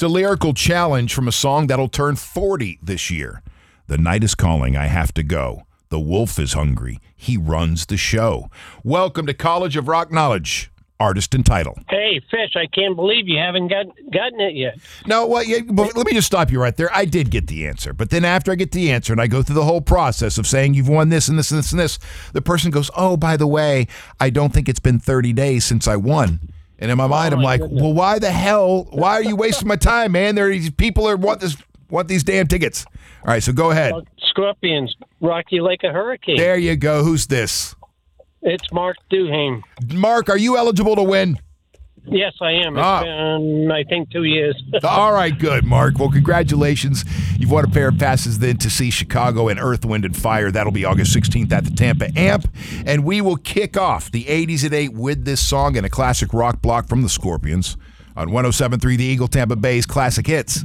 It's a lyrical challenge from a song that'll turn 40 this year. The night is calling, I have to go. The wolf is hungry. He runs the show. Welcome to College of Rock Knowledge, artist and title. Hey, Fish, I can't believe you haven't got, gotten it yet. No, well, yeah, but let me just stop you right there. I did get the answer. But then after I get the answer and I go through the whole process of saying you've won this and this and this and this, the person goes, Oh, by the way, I don't think it's been 30 days since I won. And in my oh mind, Oh, I'm my like, goodness. well, why the hell? Why are you wasting my time, man? There are these people that want this, want these damn tickets. All right, so go ahead. Scorpions rock you like a hurricane. There you go. Who's this? It's Mark Duhame. Mark, are you eligible to win? Yes, I am. It's Ah. been, I think, two years. All right, good, Mark. Well, congratulations. You've won a pair of passes then to see Chicago and Earth, Wind, and Fire. That'll be August 16th at the Tampa Amp. And we will kick off the 80s at 8 with this song and a classic rock block from the Scorpions on 1073 The Eagle Tampa Bay's Classic Hits.